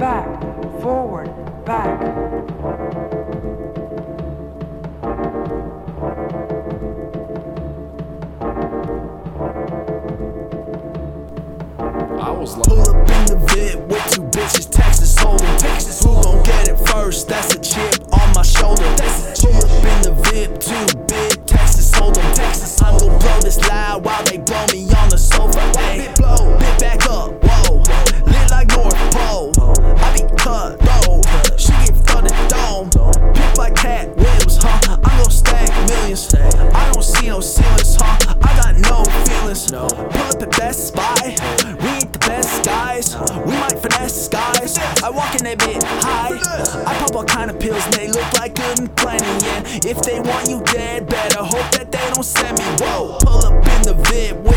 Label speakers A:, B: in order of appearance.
A: back, forward, back.
B: I was like,
C: Pull up in the vid with two bitches, Texas Hold'em. Texas, who gon' get it first? That's a chip on my shoulder. Pull up in the VIP, two big Texas Hold'em. Texas, I'm gon' blow this loud while they blow Cut, bro. She get flooded dome, pick like Katt Williams, huh? I'm gon' stack millions. I don't see no ceilings, huh? I got no feelings. Pull up at Best Buy, we ain't the best guys. We might finesse guys. I walk in that bit high. I pop all kind of pills and they look like good and plenty. And if they want you dead, better hope that they don't send me. Whoa, pull up in the VIP